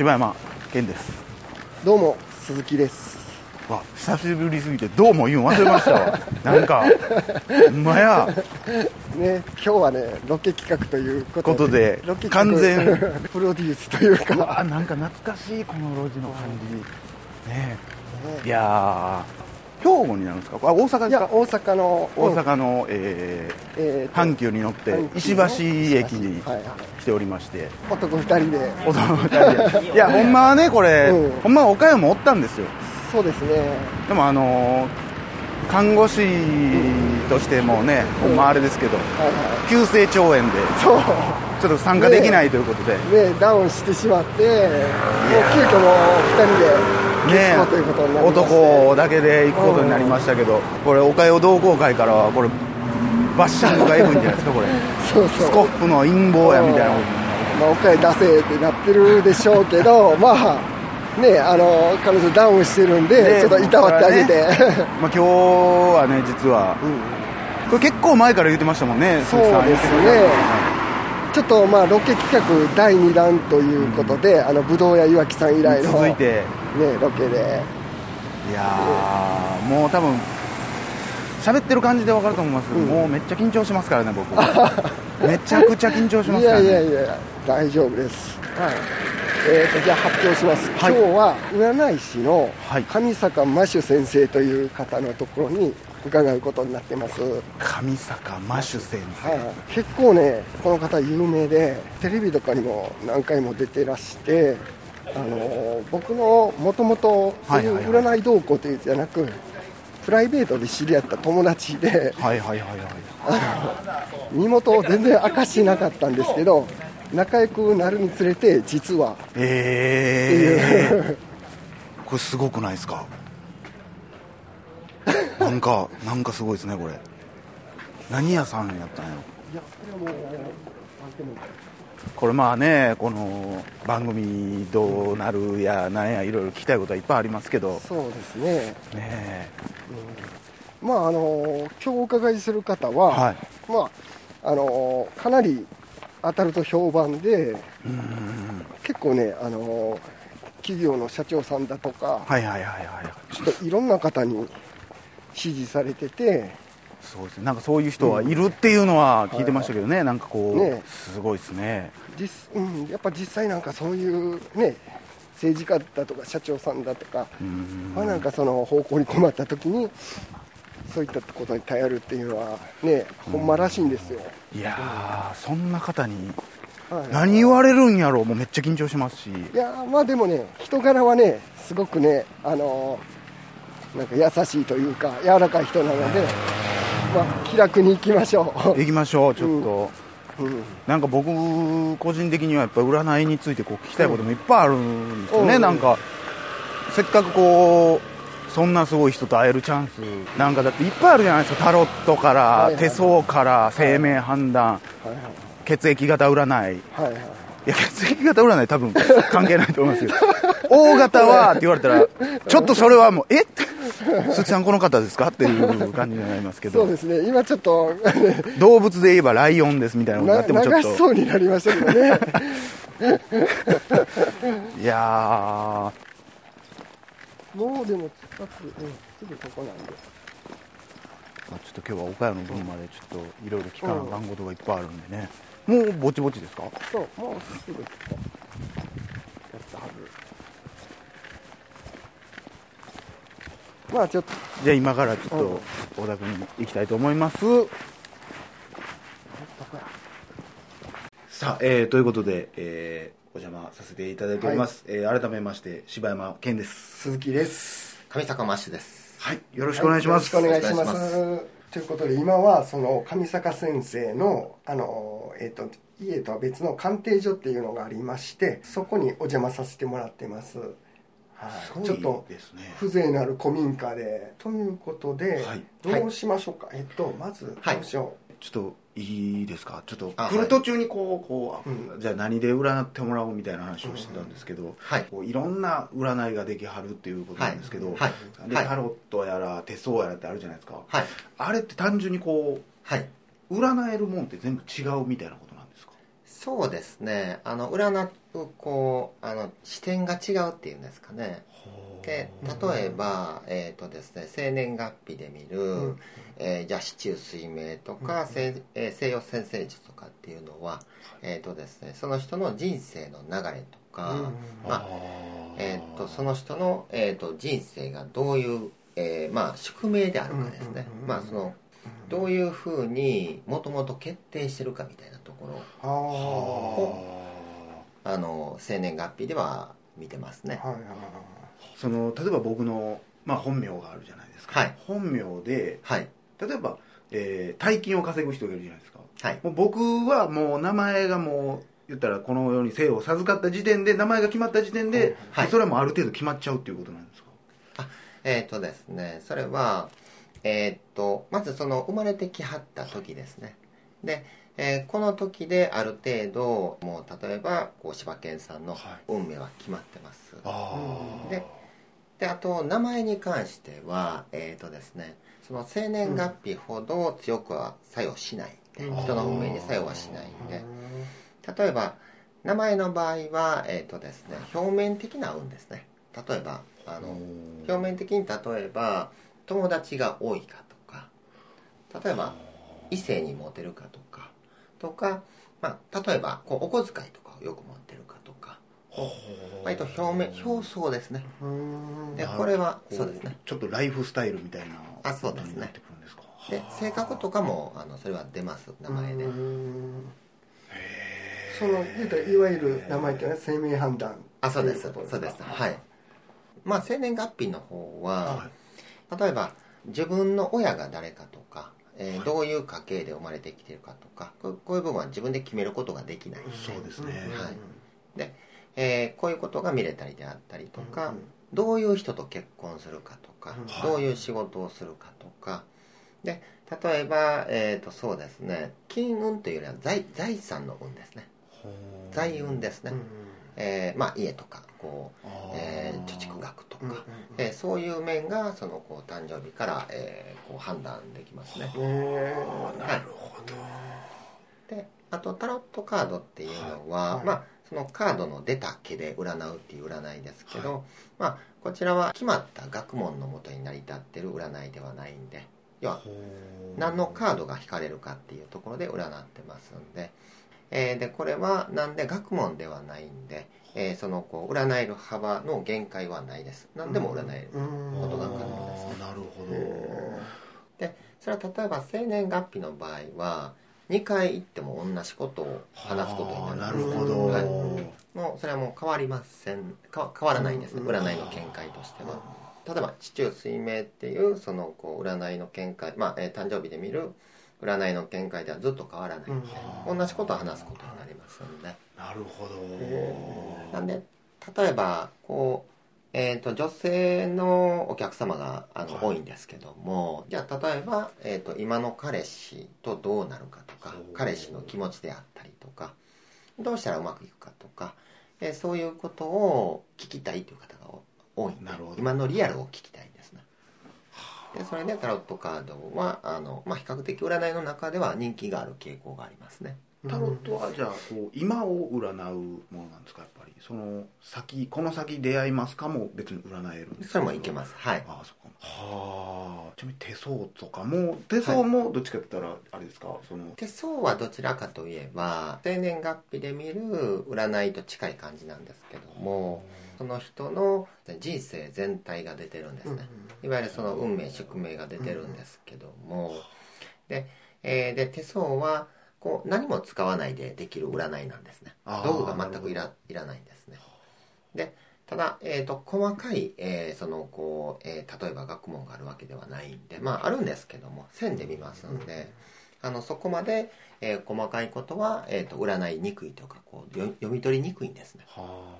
柴山健です。どうも鈴木です。わ久しぶりすぎてどうも言うん忘れましたわ。なんかほんまや。ね今日はねロケ企画ということで。ロケ企画。完全。プロデュースといううかわなんか懐かしいこの路地の感じ。ねえ。いやー兵庫になるんですか？あ大阪ですか？大阪の大阪の、えーえーと阪急に乗って石橋駅に来ておりまして。男二人で。お友達で。いや ほんまはねこれ、うん。ほんまは岡山おったんですよ。そうですね。でもあのー看護師としてもね、ほんまあれですけどはいは急性腸炎でいそう。ちょっと参加できないということで、ねダウンしてしまってもう急遽もう二人でね 男だけで行くことになりましたけど、これ、おかよ同好会からは、これ、バッシングがエグいんじゃないですか、これ、そうそう。スコップの陰謀やみたいなこと。にまあ、お金出せってなってるでしょうけど、まあ、ね、あの、彼女ダウンしてるんで、でちょっといたわってあげて。まあ今日はね、実は、うん。これ結構前から言ってましたもんね、そう鈴木さん。ですねちょっとまあ、ロケ企画第2弾ということで、あの、ぶどう屋岩木さん以来の、ね、続いて、ロケで。いやー、もう多分喋ってる感じで分かると思いますけど、うんもうめっちゃ緊張しますからね、僕、めちゃくちゃ緊張しますいからね。やいやいや、大丈夫です。はい。えーと、じゃあ発表します。はい今日は占い師のはい上坂真主先生という方のところに伺うことになってます。上坂真主先生、はい、結構ね、この方有名で、テレビとかにも何回も出てらして、あの僕のもともとそういうはいはい。はい占い同行というじゃなく、プライベートで知り合った友達で、はいはいはいはい。身元を全然明かしてなかったんですけど、仲良くなるにつれて、実は、ええー、これすごくないですか？なんかなんかすごいですねこれ。何屋さんやったんやろ。いや、これまあねこの番組どうなるやなんやいろいろ聞きたいことはいっぱいありますけど。そうですね、ねうん。まあ、あの今日お伺いする方は、はい。まあ、あのかなり当たると評判で、えうん。結構ね、あの企業の社長さんだとか、はいはいはいはい。ちょっといろんな方に支持されてて、そうですね。なんかそういう人はいるっていうのは聞いてましたけどね、なんかこう、ね。すごいですね。実うん、やっぱ実際なんかそういうね、政治家だとか社長さんだとか、うん。まあ、なんかその方向に困った時に、そういったことに頼るっていうのは、ね、ほんまらしいんですよ。いやーそんな方にはい。何言われるんやろう。もうめっちゃ緊張しますし。いやーまあでもね、人柄はね、すごくね、あのーなんか優しいというか、柔らかい人なので、まあ、気楽に行きましょ行きましょうちょっと、う。うん、なんか僕個人的にはやっぱ占いについてこう聞きたいこともいっぱいあるんですよね、うん。なんかせっかくこうそんなすごい人と会えるチャンスなんかだっていっぱいあるじゃないですか。タロットから、はいはい手相から生命判断、はいはい血液型占い。はいはい。い。や血液型占い多分関係ないと思いますけど O 型はって言われたら ちょっとそれはもうえ？鈴木さんこの方ですか？っていう感じになりますけど。そうですね、今ちょっと 動物で言えばライオンですみたいなことにななってもちょっと。流しそうになりましたけどね。いやもうでも近く、うん、すぐそこなんで。あちょっと今日は岡山の分までちょっといろいろ聞かな番号とかいっぱいあるんでね、もうぼちぼちですか？そう、もうすぐやったはず。まあちょっと、じゃあ今からちょっうんと小田君に行きたいと思います、さあ、えー、ということで、えー、お邪魔させていただいております、えー改めまして柴山健です鈴木です。上坂マッシュです。はいよろしくお願いします、はよろしくお願いします。ということで、今はその上坂先生の、あの、えっ、と、家とは別の鑑定所っていうのがありまして、そこにお邪魔させてもらってます。はい、ちょっと風情のある古民家で。ということで、はい。どうしましょうか？えっと、まず、はい。どうしよちょっといいですか？ちょっとあ来る途中にこうこう、うじゃあ何で占ってもらおうみたいな話をしてたんですけど、はい。こういろんな占いができはるっていうことなんですけど、はい。ではい。タロットやら手相やらってあるじゃないですか、はい。あれって単純にこはい。う占えるもんって全部違うみたいなことそうですね。あの占うこうあの視点が違うっていうんですかね。で例えば、えーとですね、生年月日で見る、うん。えーじゃあ四柱推命とか、西えー西洋先生術とかっていうのは、えーとですね、その人の人生の流れとか、うんまあえー、とその人の、えー、と人生がどういう、えーまあ、宿命であるかですね、うんまあ、そのどういうふうにもともと決定してるかみたいなところをはあの生年月日では見てますね。あはいはいその例えば僕の、まあ、本名があるじゃないですか、はい。本名ではい。例えば、えー大金を稼ぐ人がいるじゃないですか。はい。もう僕はもう名前がもう言ったらこの世に生を授かった時点で名前が決まった時点で、はい。それはもうある程度決まっちゃうっていうことなんですか？えっ、とですね。それはえっ、とまずその生まれてきはった時ですね。で、えーこの時である程度もう例えばこう柴犬さんのはい。運命は決まってます、あでであと名前に関してはえっ、とですねその生年月日ほど強くは作用しない。んで、うん。人の運命に作用はしないんで。例えば名前の場合はえっ、とですね表面的な運ですね。例えばあの表面的に例えば友達が多いかとか例えば異性にモテるかとかとか、まあ、例えばこうお小遣いとかをよく持ってるかとか。割と表面表層ですね。うん。でこれはこそうですね。ちょっとライフスタイルみたいなあそうですね。ことになってくるんですか。で性格とかもあのそれは出ます名前で。うん。その言うたらいわゆる名前っていうのは生命判断あそうです。そうです。はい。まあ生年月日の方は、はい。例えば自分の親が誰かとか、えーどういう家系で生まれてきてるかとかこうこういう部分は自分で決めることができない、そうですね。はい。えーこういうことが見れたりであったりとか、うん。どういう人と結婚するかとか、うん。どういう仕事をするかとか。で例えば、えー、とそうですね。金運というよりは財財産の運ですね。財運ですね、うん。えーまあ、家とかこう、えー貯蓄額とか、うんうんえーそういう面がそのこう誕生日から、えーこう判断できますね。へなるほど。であとタロットカードっていうのは、はい。まあ、そのカードの出た毛で占うっていう占いですけど、まあ、こちらは決まった学問のもとに成り立ってる占いではないんで要は何のカードが引かれるかっていうところで占ってますんで,、えーでこれはなんで学問ではないんで、えーそのこう占える幅の限界はないです。何でも占える、うん。ことが可能です。ねなるほへでそれは例えば生年月日の場合は2回行っても同じことを話すことにななるんでするほど、はい。もうそれはもう変わりません。か変わらないんですね。うん。占いの見解としては。例えば地中水明っていうそのこう占いの見解まあ、えー誕生日で見る占いの見解ではずっと変わらない。ん。で、同じことを話すことになりますんでなるほど。なんで例えばこう、えー、と女性のお客様があの、はい。多いんですけどもじゃあ例えば、えー、と今の彼氏とどうなるかとか彼氏の気持ちであったりとかどうしたらうまくいくかとか、えーそういうことを聞きたいという方が多い。んでなるほど。今のリアルを聞きたいんですねでそれでタロットカードはあの、まあ、比較的占いの中では人気がある傾向がありますね。タロットはじゃあこう今を占うものなんですかやっぱり？その先この先出会いますかも別に占えるんですか？それもいけます。はい。ああそっか。はあ。ちなみに手相とかも手相もどっちかって言ったらあれですか？その手相はどちらかといえば生年月日で見る占いと近い感じなんですけどもその人の人生全体が出てるんですね。いわゆるその運命宿命が出てるんですけども。で,、えーで手相はこう何も使わないでできる占いなんですね。道具が全くいらいらないんですね。でただ、えー、と細かい、えーそのこうえー例えば学問があるわけではないんでまああるんですけども線で見ますんで、あのそこまで、えー細かいことは、えー、と占いにくいとかこうよ読み取りにくいんですね、は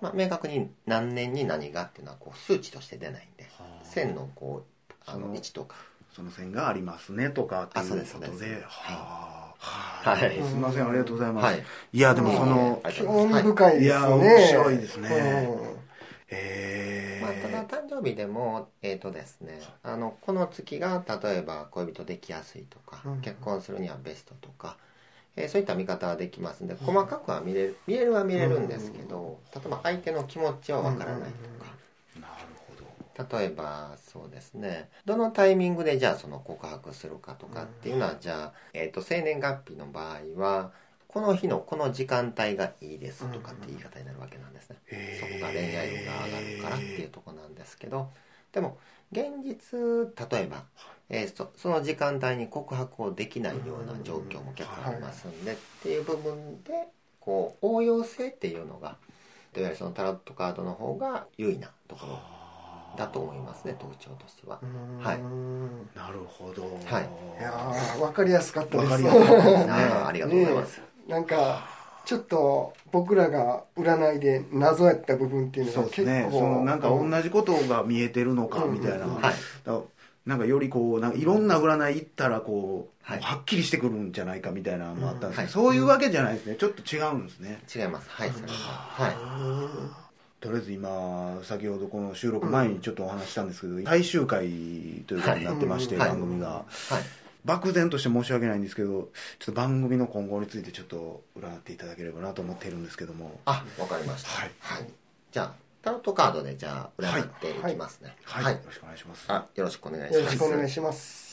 まあ、明確に何年に何がっていうのはこう数値として出ないんであ。線のこうあの位置とか。その線がありますねとかっていうあそうですことでですはあ。はい。すみませんありがとうございます、はい。いやでもその興味深いですね、い。や面白いですね。うん。え。まあ、ただ誕生日でもえっ、とですねあのこの月が例えば恋人できやすいとか、うん。結婚するにはベストとか、えーそういった見方はできますんで細かくは見れる見れるは見れるんですけど、例えば相手の気持ちはわからないとか、なるほど。例えばそうですね。どのタイミングでじゃあその告白するかとかっていうのはじゃあ、えー、と生年月日の場合はこの日のこの時間帯がいいですとかって言い方になるわけなんですね、そこが恋愛運が上がるからっていうところなんですけどでも現実例えば、えーそその時間帯に告白をできないような状況も結構ありますんで、っていう部分でこう応用性っていうのがいわゆるそのタロットカードの方が優位なところだと思いますね特徴としては、はい。なるほど。はい。いやー分かりやすかったです。わかりやすかったです。ねありがとうございます、ねえなんかちょっと僕らが占いで謎やった部分っていうのそうですが結構ねそのなんか同じことが見えてるのかみたいな、うんうんうんはいなんかよりこうなんかいろんな占い行ったらこう、はい。はっきりしてくるんじゃないかみたいなのもあったんですけど、うんはい。そういうわけじゃないですね。ちょっと違うんですね。違います。はいそれははい。とりあえず今先ほどこの収録前にちょっとお話ししたんですけど、最終回ということになってまして、はい。番組が、はい。漠然として申し訳ないんですけどちょっと番組の今後についてちょっと占っていただければなと思っているんですけども。あわかりました。はい。じゃあタロットカードでじゃあ占っていきますね。はい、よろしくお願いします。あよろしくお願いしよろしますくお願いします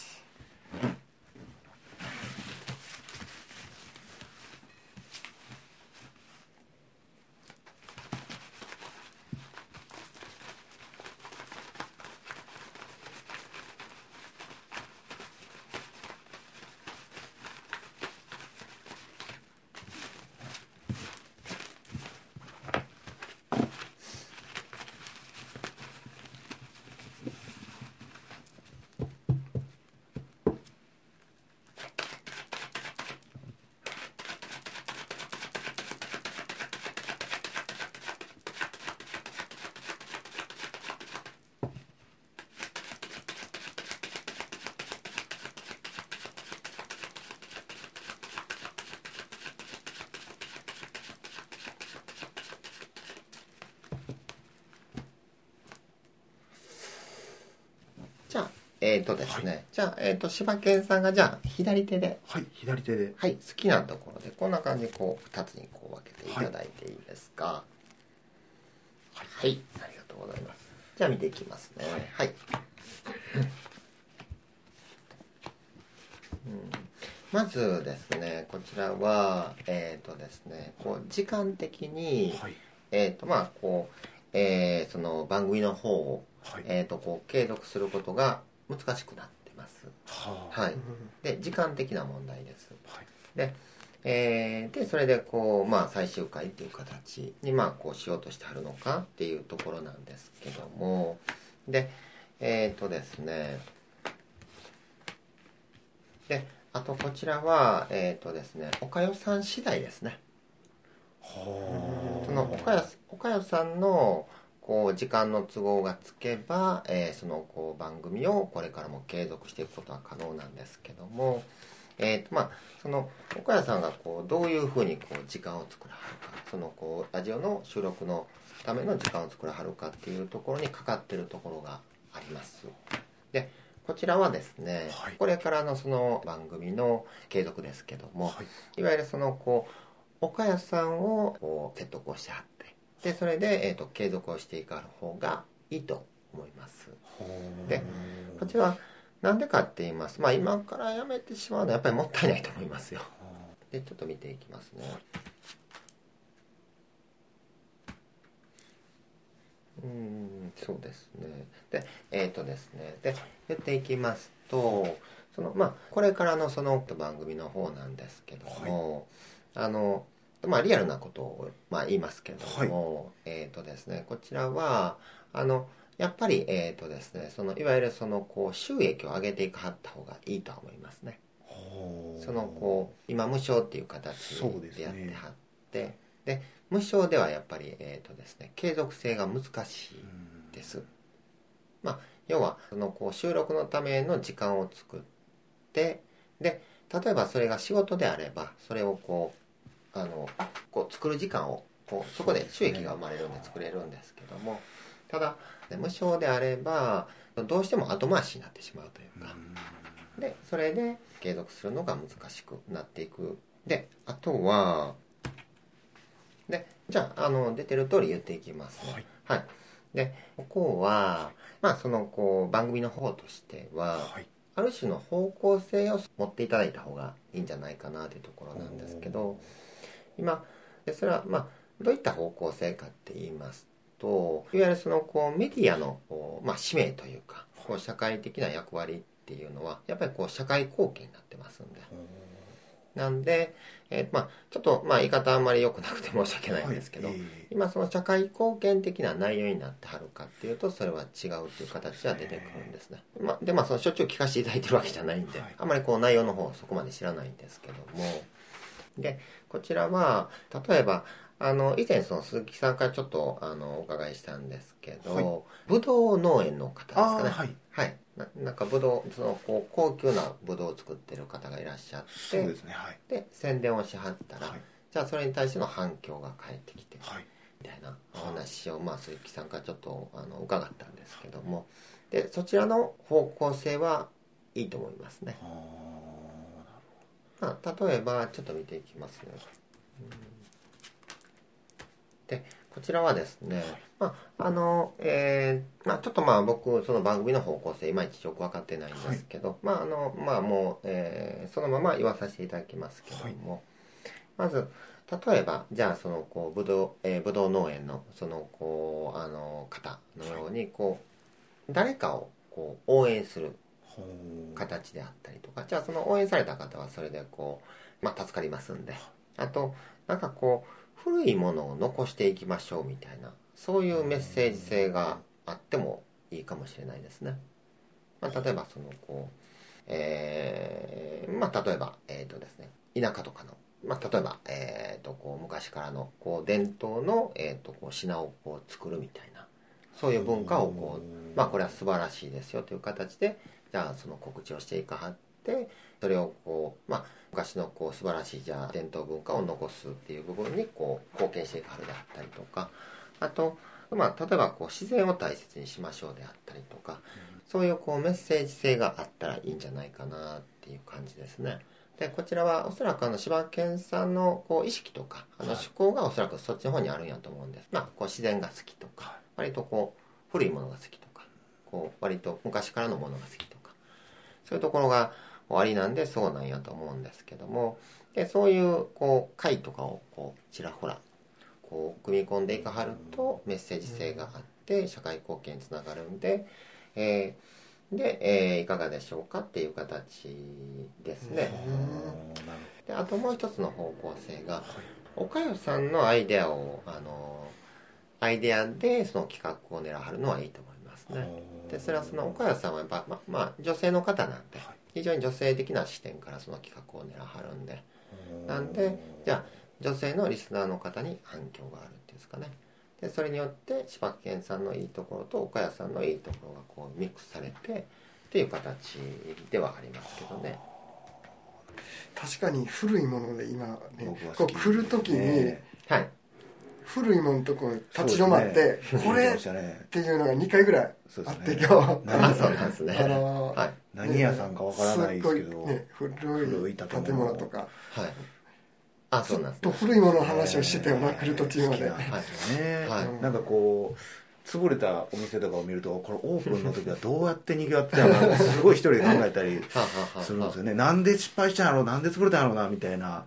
じゃあえっ、とですね、じゃあ、えっ、と柴犬さんがじゃあ左手で。はい左手で。はい好きなところでこんな感じでこう2つにこう分けていただいていいですか？はい、ありがとうございます。じゃあ見ていきますね。はい、うん。まずですねこちらはえっ、とですねこう時間的に、はい。えっ、とまあこう、えーその番組の方を、はい。えー、とこう継続することが難しくなってます。はあ。はい。で時間的な問題です。はい。で,、えーでそれでこう、まあ、最終回っていう形に、まあ、こうしようとしてはるのかっていうところなんですけども。でえっ、とですね。であとこちらはえっ、とですねおかよさん次第ですね。はその岡谷岡谷さんのこう時間の都合がつけば、えーそのこう番組をこれからも継続していくことは可能なんですけども、えーとまあ、その岡谷さんがこうどういうふうにこう時間を作らはるかそのこうラジオの収録のための時間を作らはるかっていうところにかかってるところがあります。でこちらはですね、はいこれからのその番組の継続ですけども、はいいわゆるそのこう岡谷さんをこう説得をしてはってでそれで、えー、と継続をしていかる方がいいと思います。でこちらはなんでかって言います。まあ今からやめてしまうのはやっぱりもったいないと思いますよ。でちょっと見ていきますね。うんそうですね。でえっ、とですね。で言っていきますとそのまあこれからのその番組の方なんですけども、あのまあリアルなことを、まあ、言いますけども、えっ、とですねこちらはあのやっぱりえっ、とですねそのいわゆるそのこう収益を上げていかはった方がいいとは思いますね。そのこう今無償っていう形でやってはってで,、無償ではやっぱりえっ、とですね継続性が難しいです。まあ要はそのこう収録のための時間を作ってで例えばそれが仕事であればそれをこうあのこう作る時間をこうそこで収益が生まれるんで作れるんですけどもただ無償であればどうしても後回しになってしまうというか、でそれで継続するのが難しくなっていく。であとはでじゃああの出てる通り言っていきますね。はい、でここはまあそのこう番組の方としては、はい。ある種の方向性を持っていただいた方がいいんじゃないかなというところなんですけど今でそれはまあどういった方向性かって言いますといわゆるそのこうメディアのまあ、使命というかこう社会的な役割っていうのはやっぱりこう社会貢献になってますんで。なんで、えーまあ、ちょっとまあ言い方あんまり良くなくて申し訳ないんですけど、はい今その社会貢献的な内容になってはるかっていうとそれは違うっていう形は出てくるんですね、まあ、でまあそのしょっちゅう聞かせていただいてるわけじゃないんで、はい。あんまりこう内容の方そこまで知らないんですけどもでこちらは例えばあの以前その鈴木さんからちょっとあのお伺いしたんですけど、はい。ブドウ農園の方ですかね。はい。はい。ななんかブドウそのこう高級なブドウを作ってる方がいらっしゃってそうですねはい。で宣伝をしはったら、はい。じゃあそれに対しての反響が返ってきて、はい。みたいなお話を、まあ、鈴木さんからちょっとあの伺ったんですけども。でそちらの方向性はいいと思いますね、あまあ、例えばちょっと見ていきますね、でこちらはですね、まああのえーまあ、ちょっとまあ僕その番組の方向性いまいちよく分かってないんですけど、まああのまあもう、えーそのまま言わさせていただきますけども、まず例えばじゃあそのこうぶどう、えー、ぶどう農園のそのこうあの方のようにこう誰かをこう応援する形であったりとか。じゃあその応援された方はそれでこう、まあ、助かりますんで。あ。となんかこう古いものを残していきましょうみたいなそういうメッセージ性があってもいいかもしれないですね、まあ、例えばそのこうえーまあ例えばえっ、とですね田舎とかのまあ、例えば、えー、とこう昔からのこう伝統の、えー、とこう品をこう作るみたいなそういう文化をこうまあこれは素晴らしいですよという形でじゃあその告知をしていかはってそれをこう、まあ、昔のこう素晴らしいじゃあ伝統文化を残すっていう部分にこう貢献していかはるであったりとかあと、まあ、例えばこう自然を大切にしましょうであったりとかそういうこうメッセージ性があったらいいんじゃないかなっていう感じですね。でこちらはおそらくあの柴犬さんのこう意識とかあの思考がおそらくそっちの方にあるんやと思うんです、まあ、こう自然が好きとか割とこう古いものが好きとかこう割と昔からのものが好きとかそういうところがおありなんでそうなんやと思うんですけども。でそういうこう回とかをこうちらほらこう組み込んでいかはるとメッセージ性があって社会貢献につながるんで、えーで、えーいかがでしょうかっていう形ですね。であともう一つの方向性が岡代さんのアイデアをあのアイデアでその企画を狙わはるのはいいと思いますねでそれはその岡代さんはやっぱ、ままあ女性の方なんで非常に女性的な視点からその企画を狙わはるんで。なんでじゃあ女性のリスナーの方に反響があるっていうんですかね。でそれによって柴犬さんのいいところと岡谷さんのいいところがこうミックスされてっていう形ではありますけどね。確かに古いもので今ねこう来る時にねはい古いもののとこ立ち止まってね。これっていうのが2回ぐらいあって今日。あそうなんですね。あのはい。何屋さんかわからないですけどね古い建建物物とか。はい。あそうなんですとね古いものの話をしてたよな来る途中まで。好きなんですよね、はいなんかこう潰れたお店とかを見るとこれオープンの時はどうやって賑わってたのかすごい一人で考えたりするんですよね。なんで失敗したんやろう？なんで潰れたんやろうな？みたいな。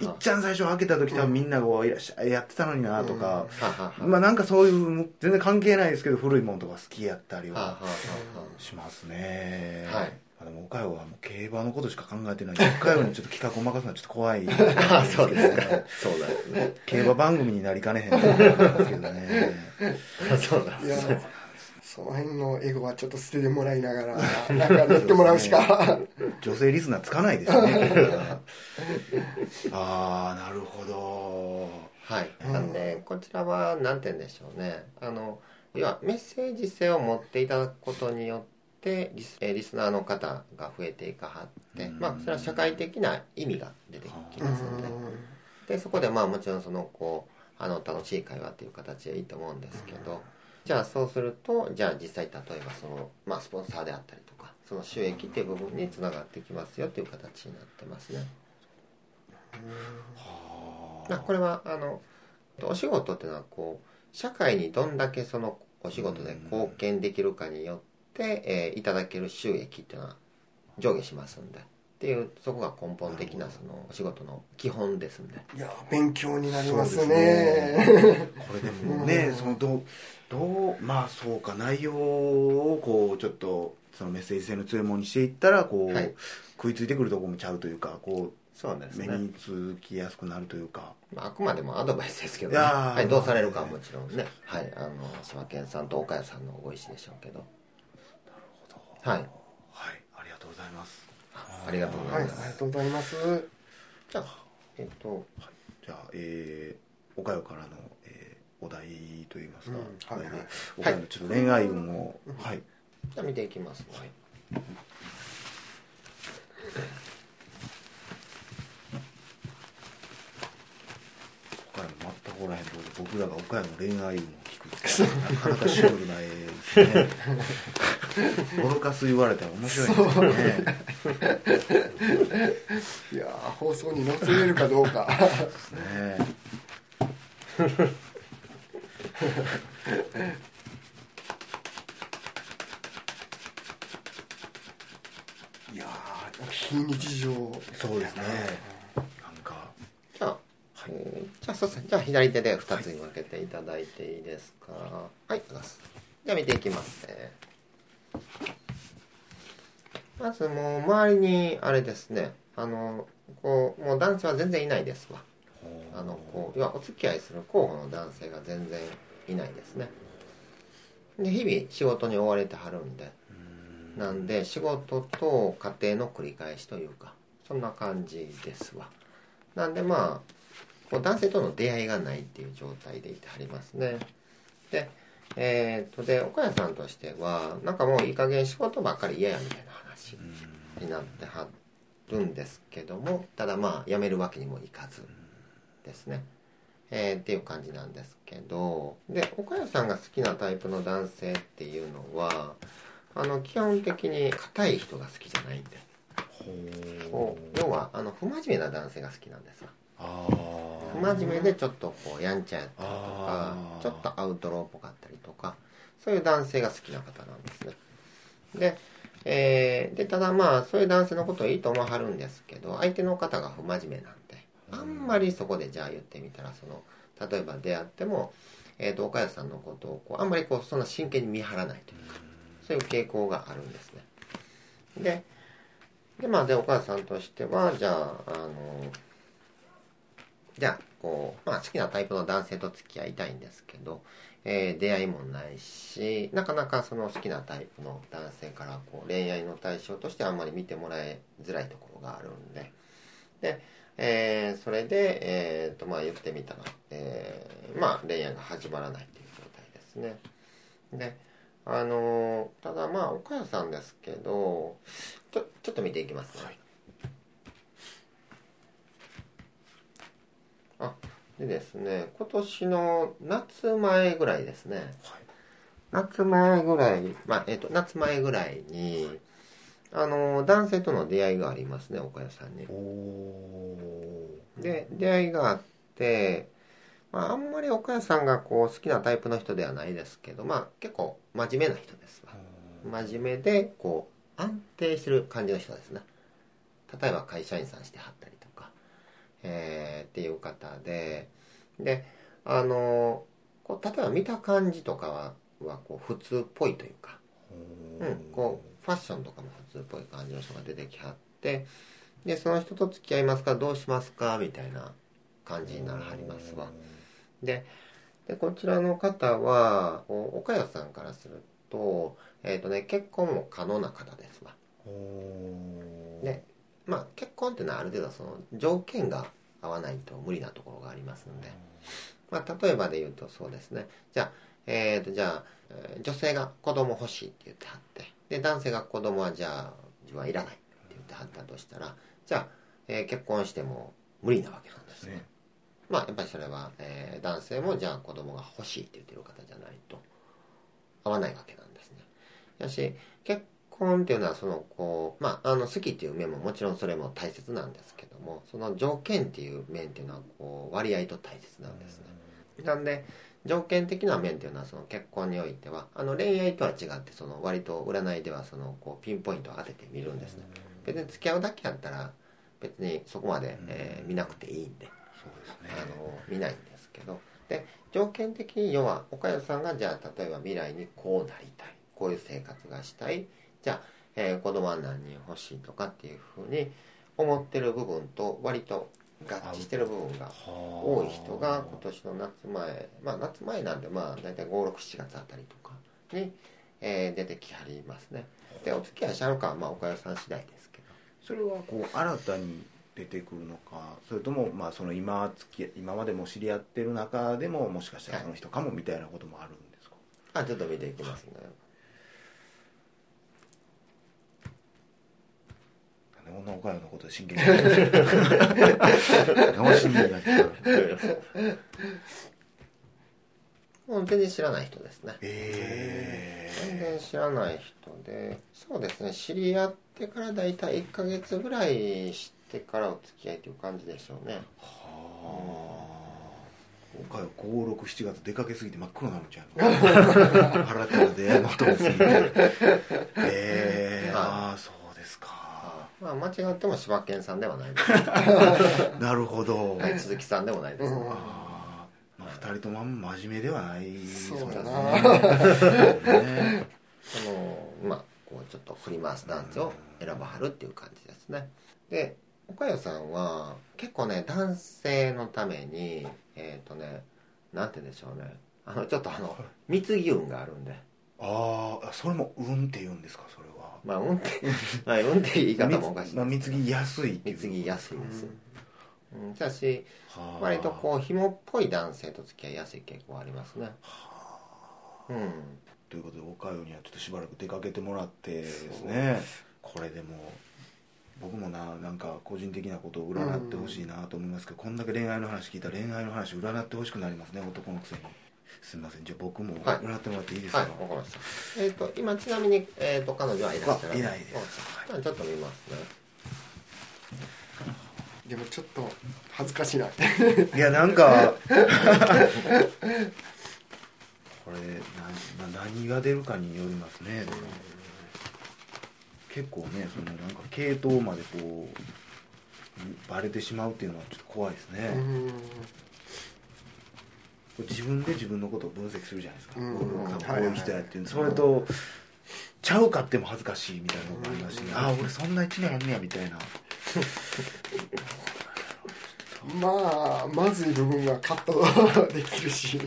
いっちゃん最初開けた時多分みんなこういらっしゃやってたのになとか、まあなんかそういう全然関係ないですけど古いものとか好きやったりはしますね。はいあでも岡山はもう競馬のことしか考えてない。岡山にちょっと企画を任すのはちょっと怖い。ああそうですかそうなんですね。競馬番組になりかねへんと思うんですけどね。そうなんいやですね。その辺のエゴはちょっと捨ててもらいながらなんかやってもらうしか。女性リスナーつかないですね。ああなるほど。はい、なんでこちらは何て言うんでしょうね。あの要はメッセージ性を持っていただくことによってリスえーリスナーの方が増えていかはって、うん。まあそれは社会的な意味が出てきうますのででそこでまあもちろんそのこうあの楽しい会話っていう形でいいと思うんですけどじゃあそうするとじゃあ実際例えばその、まあ、スポンサーであったりとかその収益っていう部分につながってきますよっていう形になってますね。まあこれはあのお仕事っていうのはこう社会にどんだけそのお仕事で貢献できるかによって、えーいただける収益っていうのは上下しますんでっていうそこが根本的なそのお仕事の基本ですんで。いや勉強になりますそうでね。これでもね、そのどうどうまあそうか内容をこうちょっとそのメッセージ性の強いものにしていったらこう、はい。食いついてくるところもちゃうというかこそうですね。う目につきやすくなるというか。まあ、あくまでもアドバイスですけど、ね。はい、どうされるかはもちろんね、はい、あの柴犬さんと岡谷さんのご意思でしょうけどはい。はいありがとうございます。ありがとうごはいありざいます、がとうございます。じゃあえっとじゃあえー、岡代からの、えーお題といいますか、うんはいお題で岡代のちょっと恋愛運を、はい。じゃあ見ていきます。ね、岡山全くおらへんところで僕らが岡山の恋愛運を聞くってなかなかシュールな絵ですね ボロカス言われたら面白いですねいやー放送に載せれるかどうか。ね。いやー非日常。そうですね。なんか。じゃあ、えーじゃあそうですね。じゃあ左手で2つに分けていただいていいですか？はい、ありがとうございます。じゃあ見ていきますねまずもう周りにあれですね。あのこうもう男性は全然いないですわ。あのこう要はお付き合いする候補の男性が全然いないですね。で日々仕事に追われてはるんで。なんで仕事と家庭の繰り返しというかそんな感じですわ。なんでまあこう男性との出会いがないっていう状態でいてはりますね。でえーっとで岡谷さんとしてはなんかもういい加減仕事ばっかり嫌やみたいな話になってはるんですけどもただまあ辞めるわけにもいかずですね、えーっていう感じなんですけどで岡谷さんが好きなタイプの男性っていうのはあの基本的に硬い人が好きじゃないんでこう要はあの不真面目な男性が好きなんですわ真面目でちょっとこうやんちゃやったりとかちょっとアウトローっぽかったりとかそういう男性が好きな方なんですね。で,、えーでただまあそういう男性のことをいいと思わはるんですけど相手の方が不真面目なんであんまりそこでじゃあ言ってみたらその例えば出会っても、えー、と岡谷さんのことをこうあんまりこうそんな真剣に見張らないというかそういう傾向があるんですね。ででまあで岡谷さんとしてはじゃああのじゃあこう、まあ、好きなタイプの男性と付き合いたいんですけど、えー出会いもないしなかなかその好きなタイプの男性からこう恋愛の対象としてあんまり見てもらいづらいところがあるんで。で、えーそれで、えーとまあ、言ってみたら、えーまあ、恋愛が始まらないという状態ですね。であのーただまあ岡谷さんですけどちょちょっと見ていきますね、あでですね今年の夏前ぐらいですね、夏前ぐらい、まあえっと夏前ぐらいにあの男性との出会いがありますね岡谷さんに。おおで出会いがあって、まあ、あんまり岡谷さんがこう好きなタイプの人ではないですけどまあ結構真面目な人ですわ。真面目でこう安定してる感じの人ですね例えば会社員さんしてはったりとか、えーっていう方でであのこう例えば見た感じとかははこう普通っぽいというか、うん、こうファッションとかも普通っぽい感じの人が出てきはってでその人と付き合いますかどうしますかみたいな感じにならはりますわ。ででこちらの方は岡谷さんからすると,、えーとね、結婚も可能な方ですわ。でまあ結婚っていうのはある程度その条件が合わないと無理なところがありますので、まあ、例えばで言うとそうですね。じゃあえーとじゃあえー女性が子供欲しいって言ってはって。で男性が子供はじゃあ自分はいらないって言ってはったとしたらじゃあ、えー結婚しても無理なわけなんですね。ね。まあやっぱりそれは、えー男性もじゃあ子供が欲しいって言ってる方じゃないと合わないわけなんですね。やし結婚っていうのはそのこうまああの好きっていう面ももちろんそれも大切なんですけどもその条件っていう面っていうのはこう割合と大切なんですね。なんで条件的な面っていうのはその結婚においてはあの恋愛とは違ってその割と占いではそのこうピンポイントを当ててみるんですね。別に付き合うだけやったら別にそこまで、えー見なくていいんでそうですあの見ないんですけど。で条件的に要は岡谷さんがじゃあ例えば未来にこうなりたいこういう生活がしたいじゃあ、えー子供は何人欲しいとかっていうふうに思ってる部分と割と合致してる部分が多い人が今年の夏前まあ夏前なんでまあ大体567月あたりとかに、えー出てきはりますね。でお付き合いしはるかはまあ岡谷さん次第ですけど。それはこう新たに出てくるのかそれともまあその今付き今までも知り合ってる中でももしかしたらその人かもみたいなこともあるんですか、あちょっと見ていきますね。なんでこんな岡山のことで真剣に。直しになってたもう全然知らない人ですね。え全然知らない人で。そうですね。知り合ってから大体1ヶ月ぐらいしてからお付き合いという感じでしょうね。はあ。岡山567月出かけすぎて真っ黒になるんちゃうの？腹から出会いのともすぎて。ええああそうまあ間違っても柴犬さんではないです。なるほど、はい鈴木さんでもないです、うん。あーまあ、2人とも真面目ではないですそうだねな。ね。そのまあこうちょっと振り回すダンスを選ばはるっていう感じですね。で岡谷さんは結構ね男性のためにえっ、とねなんて言うんでしょうね。あのちょっとあの貢ぎ運があるんで。ああそれも運って言うんですか？それ。はまあ運って、はい、運って 言い方もおかしいまあ、貢ぎやすいっていう。貢ぎやすいです、うん、しかしはあ。割とこう紐っぽい男性と付き合いやすい傾向ありますね。うん。ということで岡山にはちょっとしばらく出かけてもらってですね。これでも僕もななんか個人的なことを占ってほしいなと思いますけど、こんだけ恋愛の話聞いたら恋愛の話を占ってほしくなりますね男のくせにすみません。じゃあ僕もはい。占ってもらっていいですか、はい、わかりました。えっ、と、今ちなみに、えっ、と、彼女はいらっしゃるあいないです。うんじゃあちょっと見ますね。でもちょっと恥ずかしない。いやなんか これなな何が出るかによりますね。結構ねそのなんか系統までこうバレてしまうっていうのはちょっと怖いですね、うん自分で自分のことを分析するじゃないですか、こはいうはいい。う人やってそれとちゃうかっても恥ずかしいみたいなのがありますし、ねああ俺そんな一年あんねやみたいな。まあまずい部分がカット できるし。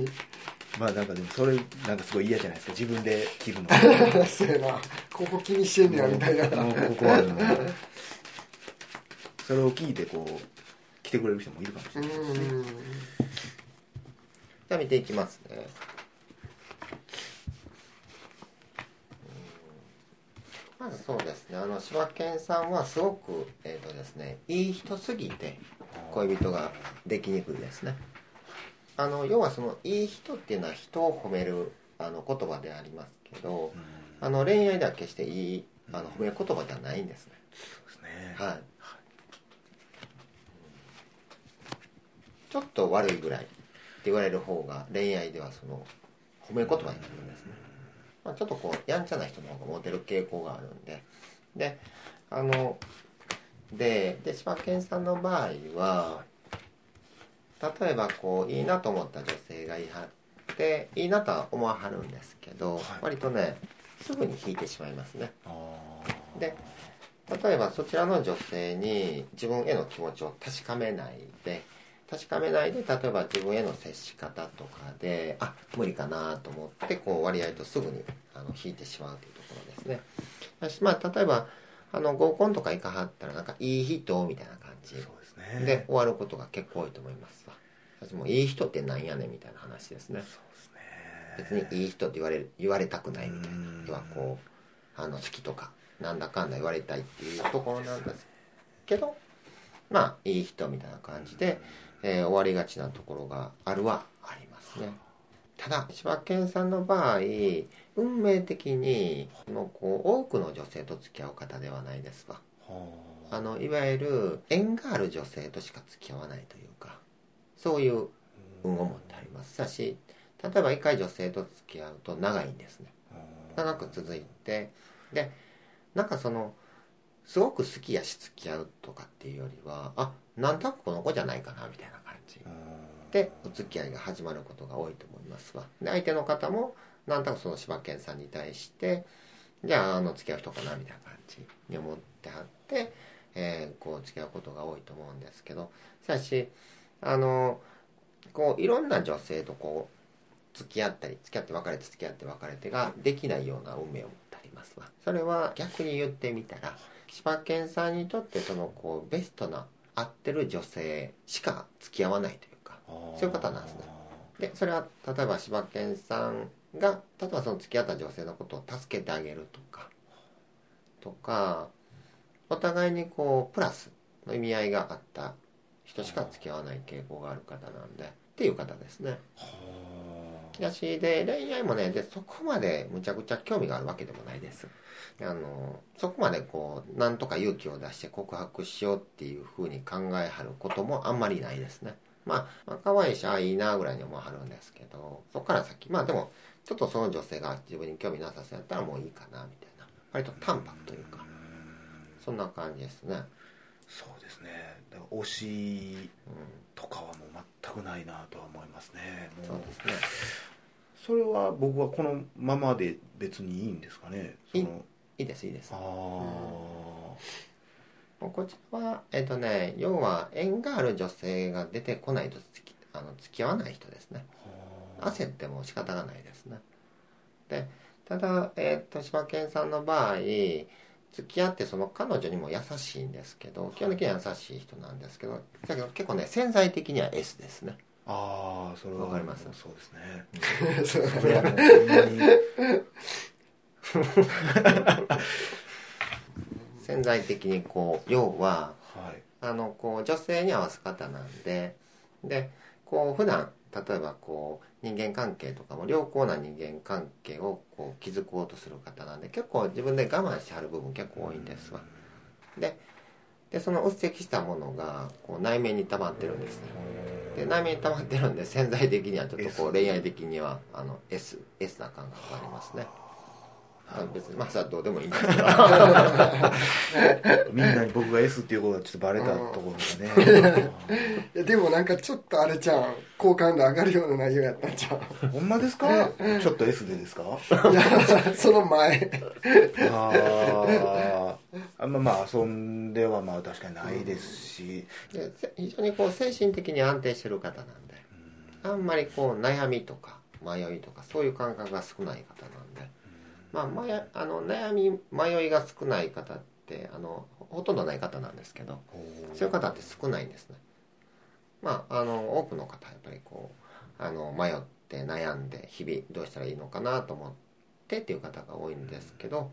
まあなんかでもそれなんかすごい嫌じゃないですか。自分で切るの。そうやな。ここ気にしてんねやみたいな。もうここはもうそれを聞いてこう来てくれる人もいるかもしうれないですね、んじゃあ見ていきますね。まずそうですね、あの、柴犬さんはすごく、えっ、とですね、いい人すぎて、恋人ができにくいですね。あの、要はその、いい人っていうのは人を褒める、あの、言葉でありますけど、あの、恋愛では決していい、あの、褒める言葉ではないんですね。そうですねはい。ちょっと悪いぐらい言われる方が恋愛ではその褒め言葉になるんですね。まあ、ちょっとこうやんちゃな人の方がモテる傾向があるんで。で、あの、で、で、柴犬さんの場合は、例えばこういいなと思った女性がいはって、いいなとは思わはるんですけど、はい割とね、すぐに引いてしまいますね。で例えばそちらの女性に自分への気持ちを確かめないで確かめないで例えば自分への接し方とかであ無理かなと思ってこう割合とすぐにあの引いてしまうというところですね。まあ例えばあの合コンとか行かはったらなんかいい人みたいな感じで終わることが結構多いと思いますわ。私もいい人ってなんやねんみたいな話ですね。そうですね。別にいい人って言われる言われたくないみたいな。うん。要はこうあの好きとかなんだかんだ言われたいっていうところなんですけどまあいい人みたいな感じで、えー終わりがちなところがあるはありますね。ただ柴犬さんの場合運命的にこのこう多くの女性と付き合う方ではないですわはあ。のいわゆる縁がある女性としか付き合わないというかそういう運を持ってあります。だし例えば一回女性と付き合うと長いんですね。長く続いてでなんかそのすごく好きやし付き合うとかっていうよりはあなんとなくこの子じゃないかなみたいな感じ。でお付き合いが始まることが多いと思いますわ。で相手の方もなんとなくその柴犬さんに対してじゃああの付き合う人かなみたいな感じ。に思ってはって、えーこう付き合うことが多いと思うんですけど。しかしあのこういろんな女性とこう付き合ったり付き合って別れて付き合って別れてができないような運命を持ってありますわ。それは逆に言ってみたら柴犬さんにとってそのこうベストな合ってる女性しか付き合わないというかそういう方なんですね。でそれは例えば柴犬さんが例えばその付き合った女性のことを助けてあげるとかとかお互いにこうプラスの意味合いがあった人しか付き合わない傾向がある方なんでっていう方ですねやしで恋愛もねでそこまでむちゃくちゃ興味があるわけでもないです。あのそこまでこうなんとか勇気を出して告白しようっていうふうに考えはることもあんまりないですね。まあ、まあ可愛いしあいいなぐらいに思わはるんですけどそこから先まあでもちょっとその女性が自分に興味なさそうやったらもういいかなみたいな。割と淡白というか。そんな感じですね。そうですね。だから推しうんとかはもう全くないなとは思いますね。もうそうですね。それは僕はこのままで別にいいんですかね？そのいいですいいです。あこちらはえっ、とね要は縁がある女性が出てこないと付きあの付き合わない人ですね。あ。焦っても仕方がないですね。でただ、えっと柴犬さんの場合付き合ってその彼女にも優しいんですけど基本的には優しい人なんですけどだけど結構ね潜在的には S ですね。あーそれはわかります？そうですね。それはもうほんまに。潜在的にこう要ははい。あのこう女性に合わす方なんででこう普段例えばこう人間関係とかも良好な人間関係をこう築こうとする方なんで結構自分で我慢してはる部分結構多いんですわ。ででそのうっせきしたものがこう内面に溜まってるんですね。で内面に溜まってるんで潜在的にはちょっとこう恋愛的にはあの S, S な感覚がありますね。別に。まあそれはどうでもいいんですけど。みんなに僕が S っていうことがちょっとバレたところがね。いやでもなんかちょっとあれじゃん。好感度上がるような内容やったんじゃん。ほんまですか？ちょっと S でですか？いやその前。あー。あまあまあ遊んではまあ確かにないですし。でせ非常にこう精神的に安定してる方なんであんまりこう悩みとか迷いとかそういう感覚が少ない方なんで、まあ、まやあの悩み迷いが少ない方ってあのほとんどない方なんですけどそういう方って少ないんですね。まああの多くの方はやっぱりこうあの迷って悩んで日々どうしたらいいのかなと思ってっていう方が多いんですけど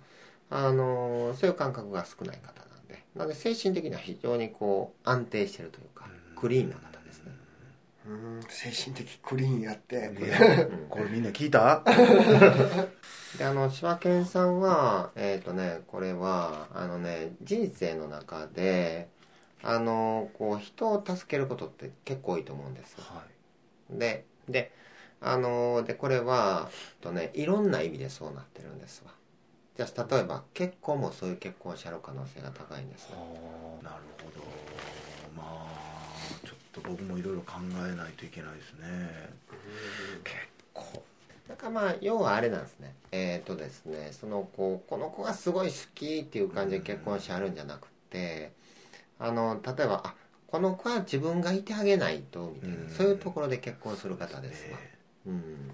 あのそういう感覚が少ない方なんで。なので精神的には非常にこう安定してるというかクリーンな方ですね。うん。精神的クリーンやって。これみんな聞いた？であの柴犬さんはえっ、とねこれはあのね人生の中であのこう人を助けることって結構多いと思うんですよ。はい。でであのでこれはとねいろんな意味でそうなってるんですわ。じゃあ例えば結婚もそういう結婚をしゃる可能性が高いんです。なるほど。まあちょっと僕もいろいろ考えないといけないですね。結構だからまあ要はあれなんですね。えっ、とですねそのこうこの子がすごい好きっていう感じで結婚しはるんじゃなくてあの例えばあこの子は自分がいてあげないとみたいな、うん。そういうところで結婚する方ですわ。ねうん。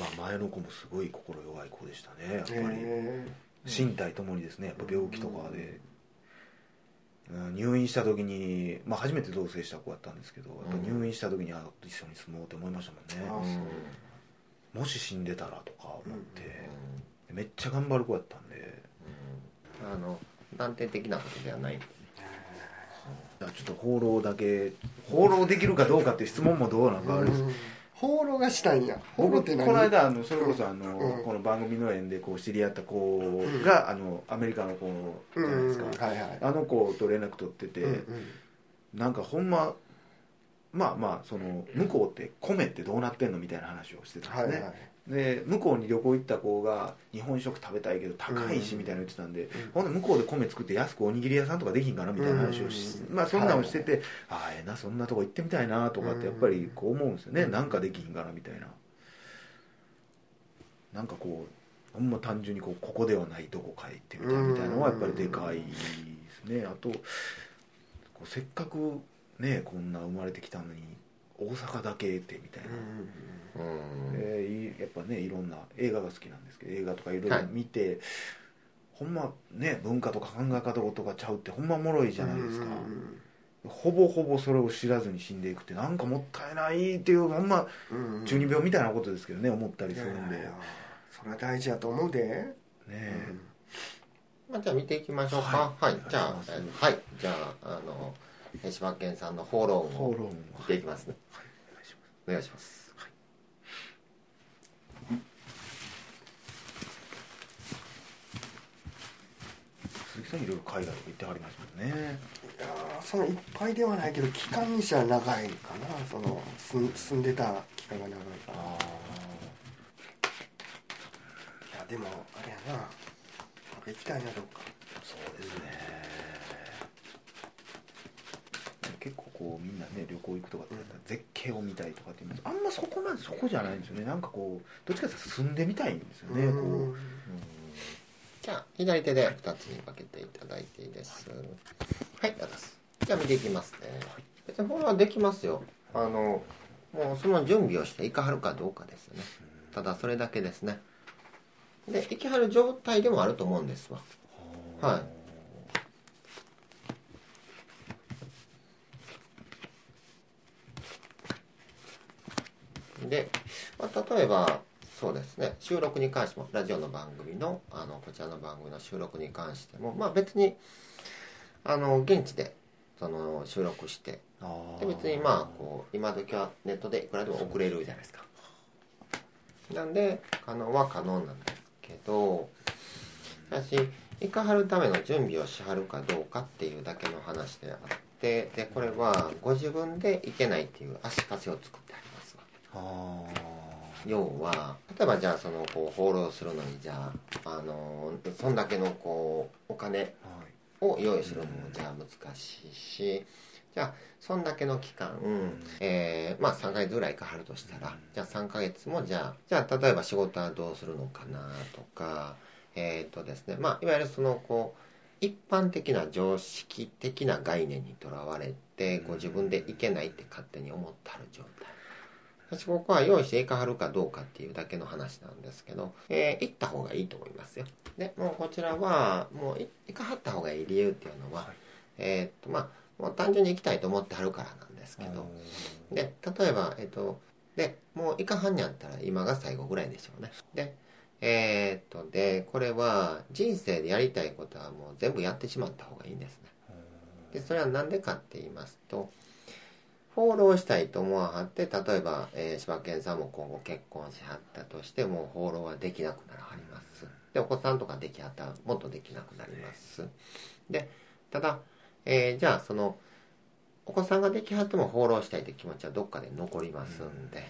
まあ前の子もすごい心弱い子でしたねやっぱり、へ身体ともにですねやっぱ病気とかで、うん入院した時に、まあ、初めて同棲した子だったんですけどやっぱ入院した時にあ一緒に住もうって思いましたもんね、あもし死んでたらとか思って、めっちゃ頑張る子やったんで。あの断定的なことではない。だからちょっと放浪だけ。放浪できるかどうかっていう質問もどうなんかあれです。うん。放浪がしたいんや。放浪僕って何？この間あのそれこそあの、うん。この番組の縁でこう知り合った子が、あのアメリカの子じゃないですか、うん。はいはい。あの子と連絡取ってて、うんうん。なんかほんままあまあその向こうって米ってどうなってんのみたいな話をしてたんですね、はいはい。で向こうに旅行行った子が日本食食べたいけど高いしうんみたいなの言ってたんで、んほんで向こうで米作って安くおにぎり屋さんとかできひんかなみたいな話をし、うんまあそんなのをしてて、ああええなそんなとこ行ってみたいなとかってやっぱりこう思うんですよね、うんなんかできひんかなみたいな。なんかこうほんま単純にこうここではないどこかへ行ってみたいみたいなのはやっぱりでかいですね。あとせっかくねこんな生まれてきたのに大阪だけってみたいな、うんえーいやっぱねいろんな映画が好きなんですけど映画とかいろいろ見て、ほんまね文化とか考え方とかちゃうってほんまおもろいじゃないですか、ほぼほぼそれを知らずに死んでいくってなんかもったいないっていうほんまうんうん中二病みたいなことですけどね思ったりするんで。ねやいやそれは大事やと思うで、え。まあ、じゃあ見ていきましょうか。ははい。い、じゃあはい。じゃああのえー柴犬さんの放浪を討論は。見ていきますね。はい。お願いします。お願い。します鈴木さんいろいろ海外行ってはりますもんね。いやーそのいっぱいではないけど期間にしては長いかな。その住ん住んでた期間が長いから。あいやでもあれやな。行きたいなどっかそうですね結構こうみんなね旅行行くとかって絶景を見たいとかって言います。あんまそこまでそこじゃないんですよね。なんかこうどっちかというと住んでみたいんですよねこう、うん。うんじゃあ左手で2つに分けていただいていいです。はいどうぞじゃあ見ていきますね。別にフォローはできますよ。あのもうその準備をしていかはるかどうかですよね。ただそれだけですね。でいきはる状態でもあると思うんですわ。はいで、まあ、例えばそうですね収録に関してもラジオの番組のあのこちらの番組の収録に関してもまあ別にあの現地でその収録してで別にまあこう今時はネットでいくらでも送れるじゃないですか。なんで可能は可能なんですけどしかし行かはるための準備をしはるかどうかっていうだけの話であってでこれはご自分で行けないっていう足かせを作ってありますわあ要は例えばじゃあそのこう放浪するのにじゃああのそんだけのこうお金を用意するのもじゃあ難しいしじゃあそんだけの期間、えーまあ3ヶ月ぐらいかはるとしたらじゃあ3ヶ月もじゃあじゃあ例えば仕事はどうするのかなとかえっ、とですねまあいわゆるそのこう一般的な常識的な概念にとらわれてご自分でいけないって勝手に思ってはる状態私ここは用意していかはるかどうかっていうだけの話なんですけど、えー行った方がいいと思いますよ。でもうこちらはもうい行かはった方がいい理由っていうのは、はい。えーっとまあもう単純に行きたいと思ってはるからなんですけどで例えばえーっとでもう行かはんにゃったら今が最後ぐらいでしょうね。でえーっとでこれは人生でやりたいことはもう全部やってしまった方がいいんですね。でそれは何でかって言いますとフォローしたいと思わはって例えば、えー、柴犬さんも今後結婚しはったとしてもフォローはできなくならはります。でお子さんとかできはったらもっとできなくなります。でただ、えーじゃあそのお子さんができはってもフォローしたいって気持ちはどっかで残りますんで、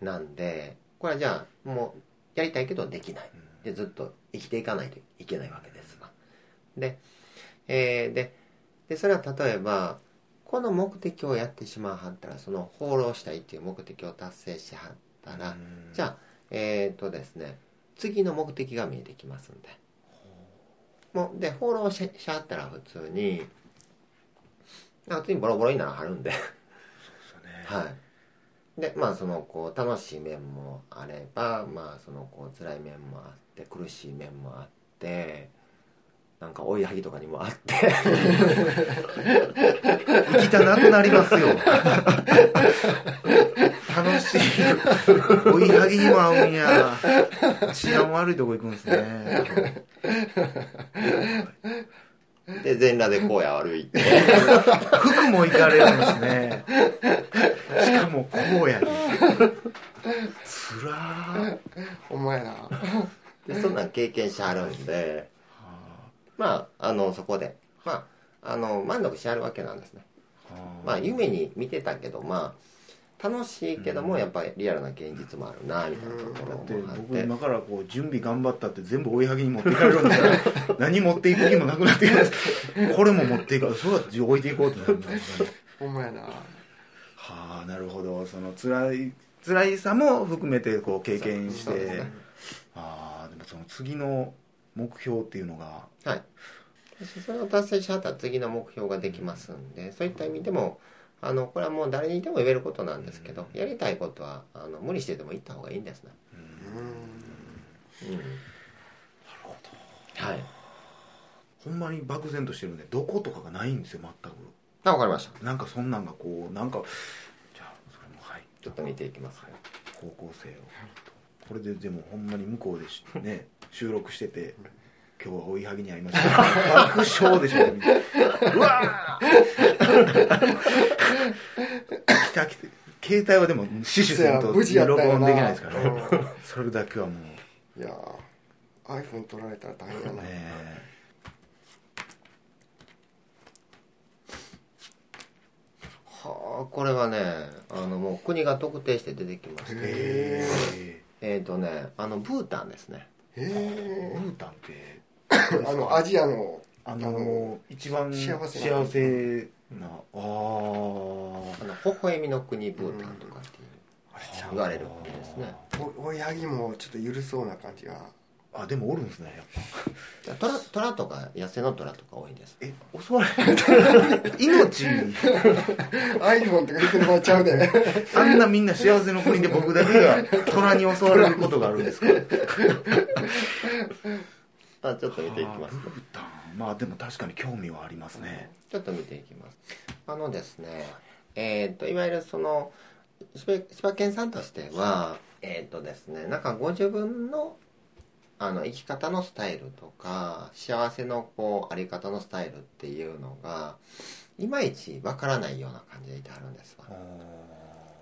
なんでこれはじゃあもうやりたいけどできない。でずっと生きていかないといけないわけですわ。で,、えーででそれは例えばこの目的をやってしまわはったらその放浪したいっていう目的を達成しはったら、じゃあえっ、とですね次の目的が見えてきますんで。もうで放浪ししはったら普通に普通にボロボロにならはるんで。そうですよね。はい。でまあそのこう楽しい面もあればまあそのこう辛い面もあって苦しい面もあってなんか追いはぎとかにもあって。行きたなくなりますよ。楽しい。追いはぎにも合うんや。治安悪いとこ行くんですね。で全裸で荒野歩いて。服も行かれるんですね。しかも荒野に。つらー。お前ら。でそんなん経験しはるんでまああのそこで。まああの満足しはるわけなんですね。まあ夢に見てたけどまあ楽しいけどもやっぱりリアルな現実もあるなみたいなところだってもあって。僕今からこう準備頑張ったって全部追いはぎに持っていかれるんだから何持っていく気もなくなってきます。これも持っていかそうだって置いていこうってなるんだお前らはあなるほど。その辛い辛いさも含めてこう経験して、ね。ああでもその次の目標っていうのが。はい。それを達成しはったら次の目標ができますんでそういった意味でもあのこれはもう誰にでも言えることなんですけどやりたいことはあの無理してでも行った方がいいんですねうん。うん。はい。ほんまに漠然としてるんでどことかがないんですよ全く。あわかりました。なんかそんなんがこうなんかじゃあそれもはい。ちょっと見ていきます。ね方向性を。これででもほんまに向こうでしね収録してて今日は追いはぎに会いました。爆笑でしょみんなうわー。来た来て携帯はでも死守せんと無事やったよな。録音できないですからね。うん。それだけはもう。いやー iPhone 取られたら大変やな、ねはあこれはねあのもう国が特定して出てきまして。ええっ、とねあのブータンですねブへー。タンってえあのアジアのあの一番幸幸せな。せなああ微笑みの国ブータンとかっていうう言われる国ですね。お親木もちょっと緩そうな感じがあでもおるんですねやっぱ。トラトラとか野生のトラとか多いんです。え襲われる？命 iPhone とか言ってる場合ちゃうで。あんなみんな幸せの国で僕だけが虎に襲われることがあるんですか？あちょっと見ていきます。あーブータンまあでも確かに興味はありますね。ちょっと見ていきます。あのですねえっ、といわゆるその柴柴犬さんとしてはえっ、とですねなんかご自分のあの生き方のスタイルとか幸せのこうあり方のスタイルっていうのがいまいちわからないような感じでいてあるんですわ。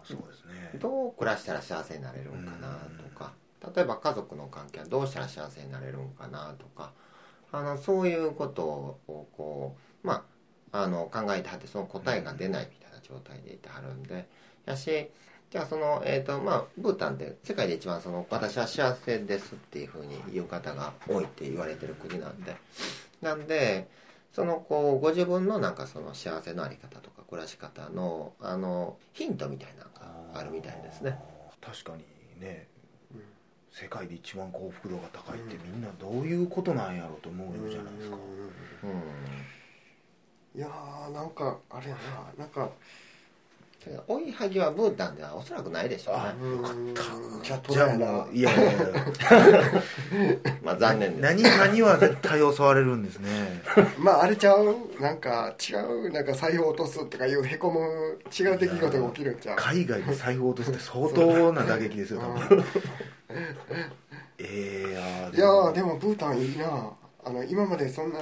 そうですね。どう暮らしたら幸せになれるんかなとか例えば家族の関係はどうしたら幸せになれるんかなとかあのそういうことをこうまああの考えてはってその答えが出ないみたいな状態でいてはるんでやしじゃあそのえっ、とまあブータンって世界で一番その私は幸せですっていうふうに言う方が多いって言われてる国なんで。なんでそのこうご自分のなんかその幸せのあり方とか暮らし方のあのヒントみたいなのがあるみたいですね。確かにね。世界で一番幸福度が高いってみんなどういうことなんやろうと思うじゃないですか。うん。いやーなんかあれやな。なんか追いはぎはブータンではおそらくないでしょうね。あうんじゃあじゃあもういやいやいや。まあ残念です。何何は絶対襲われるんですね。まああれちゃう？なんか違う？なんか財布落とすとかいうへこむ違う出来事が起きるんちゃう？海外で財布を落とすって相当な打撃ですよ多分。え えー、いやーでもブータンいいな。あの今までそんな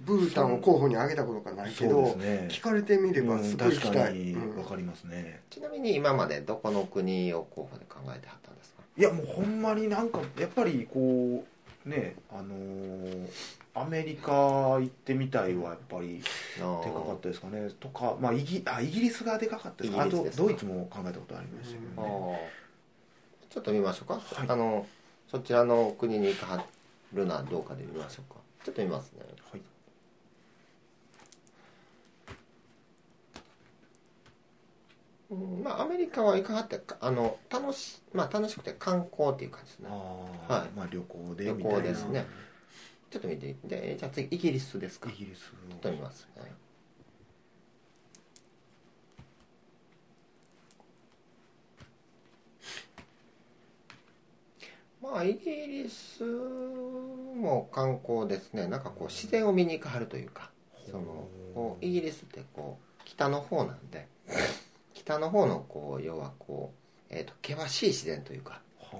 ブータンを候補に挙げたことがないけど、ね。聞かれてみればうんすごい行きたい、確かにうん。分かりますね、ちなみに今までどこの国を候補で考えてはったんですか？いやもうほんまになんかやっぱりこうねあのーアメリカ行ってみたいはやっぱりでかかったですかね。とか、まあ、イギあイギリスがでかかったですあとドイツも考えたことありましたけあどね、ー。ちょっと見ましょうか、はい。あのそちらの国に行かはるのはどうかで見ましょうか。ちょっと見ますねはいうんまあアメリカは行かはってあの楽し,、まあ、楽しくて観光っていう感じですね。はい。まあ旅行で旅みたいな。行ですね。ちょっと見て。でじゃあ次イギリスですか？イギリスちょっと見ますね。まあイギリスも観光ですね。なんかこう自然を見に行かはるというかそのイギリスってこう北の方なんで北の方のこう要はこう、えー、と険しい自然というか。は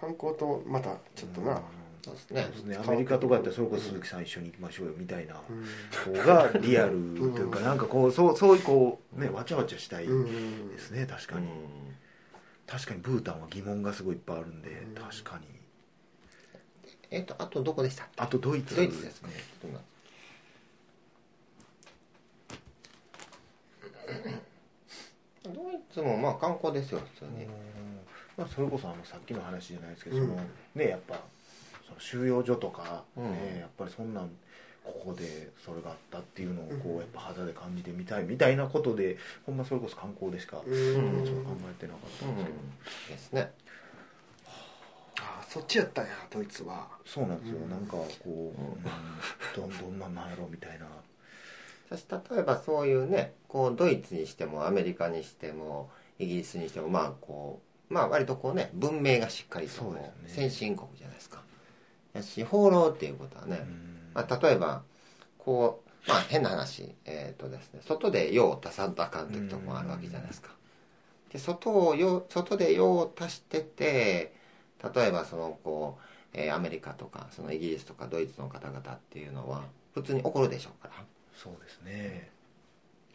観光とまたちょっとな、うん。そうですね。そうですね。アメリカとかってそれこそ鈴木さん一緒に行きましょうよみたいな。方がリアルというかなんかこうそうそういうこうねわちゃわちゃしたいうん。ですね確かに。確かにブータンは疑問がすごいいっぱいあるんでうん。確かに。えっとあとどこでしたあとドイツ。ドイツですねドイツもまあ観光ですよ普通に。まあ、それこそあのさっきの話じゃないですけど、うん。そのねやっぱその収容所とか、うん。ねやっぱりそんなんここでそれがあったっていうのをこうやっぱ肌で感じてみたいみたいなことでほんまそれこそ観光でしか、うん。考えてなかったんですけど、ですね。あそっちやったんやドイツは。そうなんですよ、うん。なんかこう、うん、どんどんなんなんやろみたいなそして例えばそういうねこうドイツにしてもアメリカにしてもイギリスにしてもまあこうまあ割とこうね文明がしっかりと先進国じゃないですか。やし放浪っていうことはね、うん。まあ、例えばこうまあ変な話えっ、とですね外で用を足さんとあかん時とかもあるわけじゃないですか。で外を用外で用を足してて例えばそのこう、えーアメリカとかそのイギリスとかドイツの方々っていうのは普通に怒るでしょうからそうですね。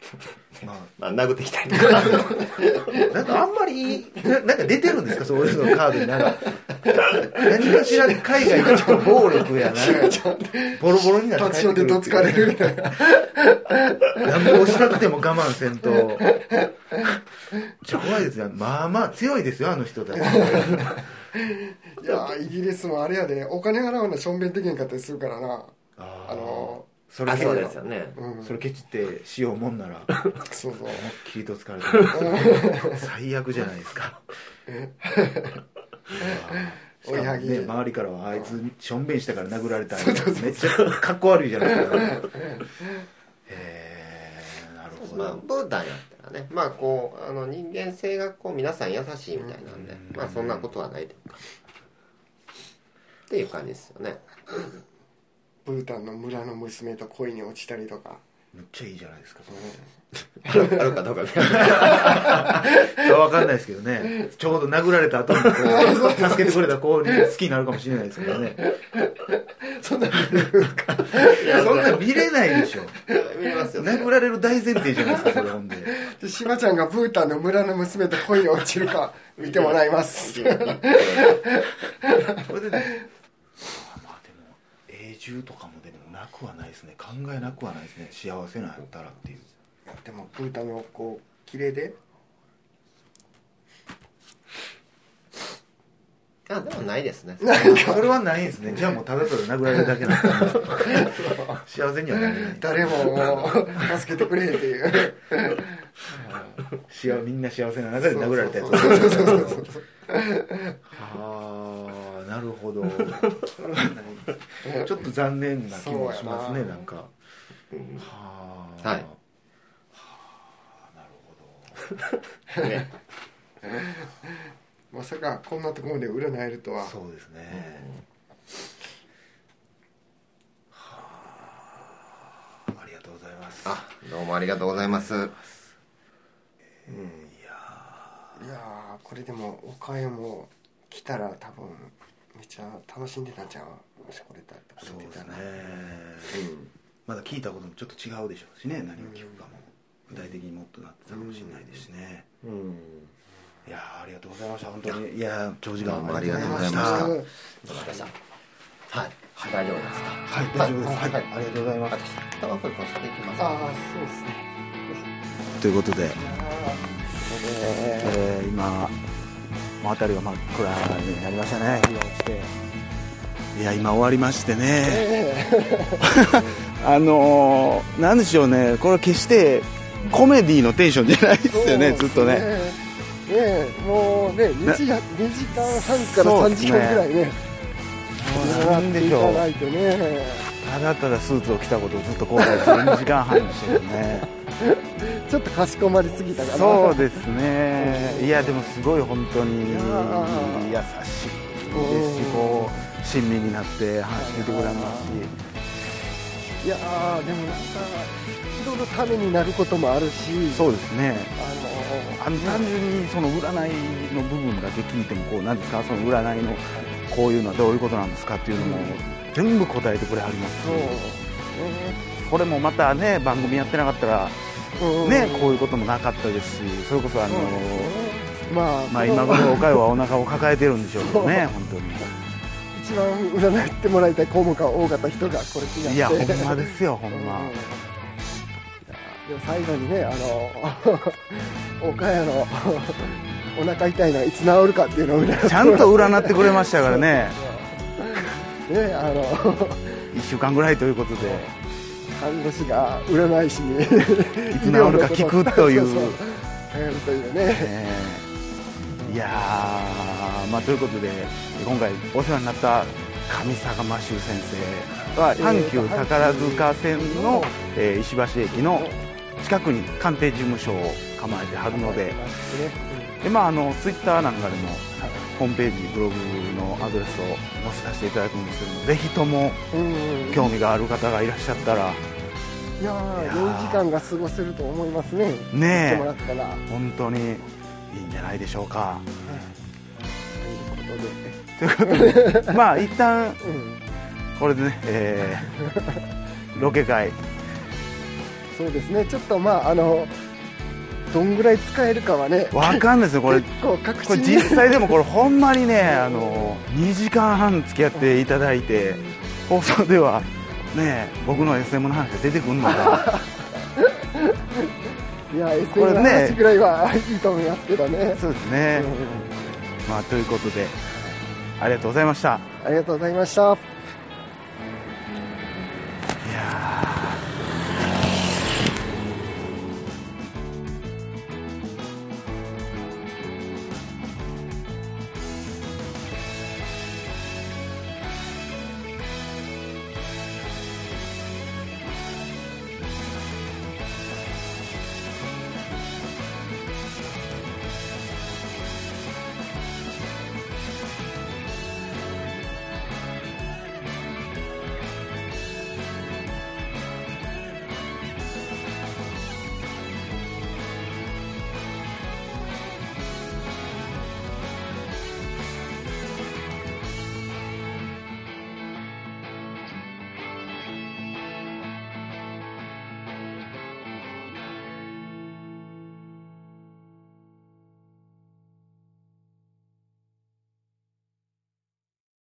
まあまあ殴ってきたりとか。なんかあんまりななんか出てるんですか？そういうのカードになんか。何かしら海外がちょっと暴力やな。ボロボロになって立ち寄ってどつかれる。みたいな何もしなくても我慢せんと。ちゃ怖いですよ。まあまあ強いですよあの人たち。いやイギリスもあれやで。お金払うのしょんべんできんかったりするからな。ああのそれあそうけですよね。うん。それケチってしようもんならそうそう。キリと疲れてる 最悪じゃないですか。追いはぎね、周りからはあいつしょんべんしたから殴られためっちゃかっこ悪いじゃないですか。へえなるほまあどブータンやったらねまあこうあの人間性がこう皆さん優しいみたいなんでうん。まあそんなことはないというか。っていう感じですよねブータンの村の娘と恋に落ちたりとか。めっちゃいいじゃないですか。それあるあるかどうかそれは分かんないですけどね。ちょうど殴られた後にこう助けてくれた子に好きになるかもしれないですけどね。そんないやそんな見れないでしょ。見れますよ殴られる大前提じゃないですかそれほんで。でしばちゃんがブータンの村の娘と恋に落ちるか見てもらいます。そ れでね住とかもでもなくはないですね。考えなくはないですね。幸せなんやったらっていう。でもブータンのこう綺麗で。あでもないですね。それはないんですね。じゃあもうただただ殴られるだけなんで。幸せにはなれない。誰ももう助けてくれっていう。幸みんな幸せな中で殴られたやつ。はあなるほど。ちょっと残念な気もしますねな。なんか。はあ。はい。はあなるほど。ね。まさかこんなところで占えるとは。そうですね、はあ。ありがとうございます。あどうもありがとうございます。いやいやーこれでも岡山も来たら多分めっちゃ楽しんでたんちゃう？もしこれだってそうですね。らまだ聞いたこともちょっと違うでしょうしね何を聞くかも。具体的にもっとなってたかもしれないですしね。うん。いやーありがとうございました本当に。いやー長時間ありがとうございました。あーどうもでした。はい。大丈夫ですか？はい大丈夫です。はい、はい。ありがとうございます。タバコこしていきますああそうですね。ということで、えー今辺りが真っ暗になりましたね。日が落ちていや今終わりましてね。え あのー、なんでしょうね。これ決してコメディのテンションじゃないですよねずっとね。ねもうね2時 ,2 時間半から3時間ぐらいね。なんでしょう。ただただスーツを着たことをずっと後悔して2時間半でしたけどね ちょっとかしこまりすぎたかな。そうですね。いやでもすごい本当に。い優やしいですしこう親身になって話してくれますし。いやーでもなんかいろいろためになることもあるし。そうですね。あの単純にその占いの部分だけ聞いてもこうなんですか？その占いのこういうのはどういうことなんですかっていうのも全部答えてくれはりますそう。これもまたね番組やってなかったらうんねこういうこともなかったですしそれこそあのまあ、まあ今頃おかゆはお腹を抱えてるんでしょうけどね本当に。一番占ってもらいたい項目が多かった人がこれ来なって。いやほんまですよほんま。うん。でも最後にねあの 岡谷の お腹痛いのはいつ治るかっていうのを占ってちゃんと占ってくれましたからね。ねあの1週間ぐらいということで看護師が占い師にいいつ治るか聞くという。いうね。えー。いやーまあということで今回お世話になった上坂真修先生はえー阪急宝塚線の、えー石橋駅の近くに鑑定事務所を構えてはるので。で、まあ、あのツイッターなんかでもホームページブログのアドレスを載せさせていただくんですけどもぜひとも興味がある方がいらっしゃったら。いやーいやー。良い時間が過ごせると思いますね。ねえ。来てもらったら。本当にいいんじゃないでしょうか。ということで。まあ一旦うん。これでね、えー ロケ会。そうですね。ちょっとまああのどんぐらい使えるかはねわかんないですよこれ。これ信実際でもこれほんまにねあの2時間半付き合っていただいて放送ではね僕の SM の話が出てくるのか いやこ SM の話ぐらいはいいと思いますけどね。そうですね。うん。まあということでありがとうございました。ありがとうございました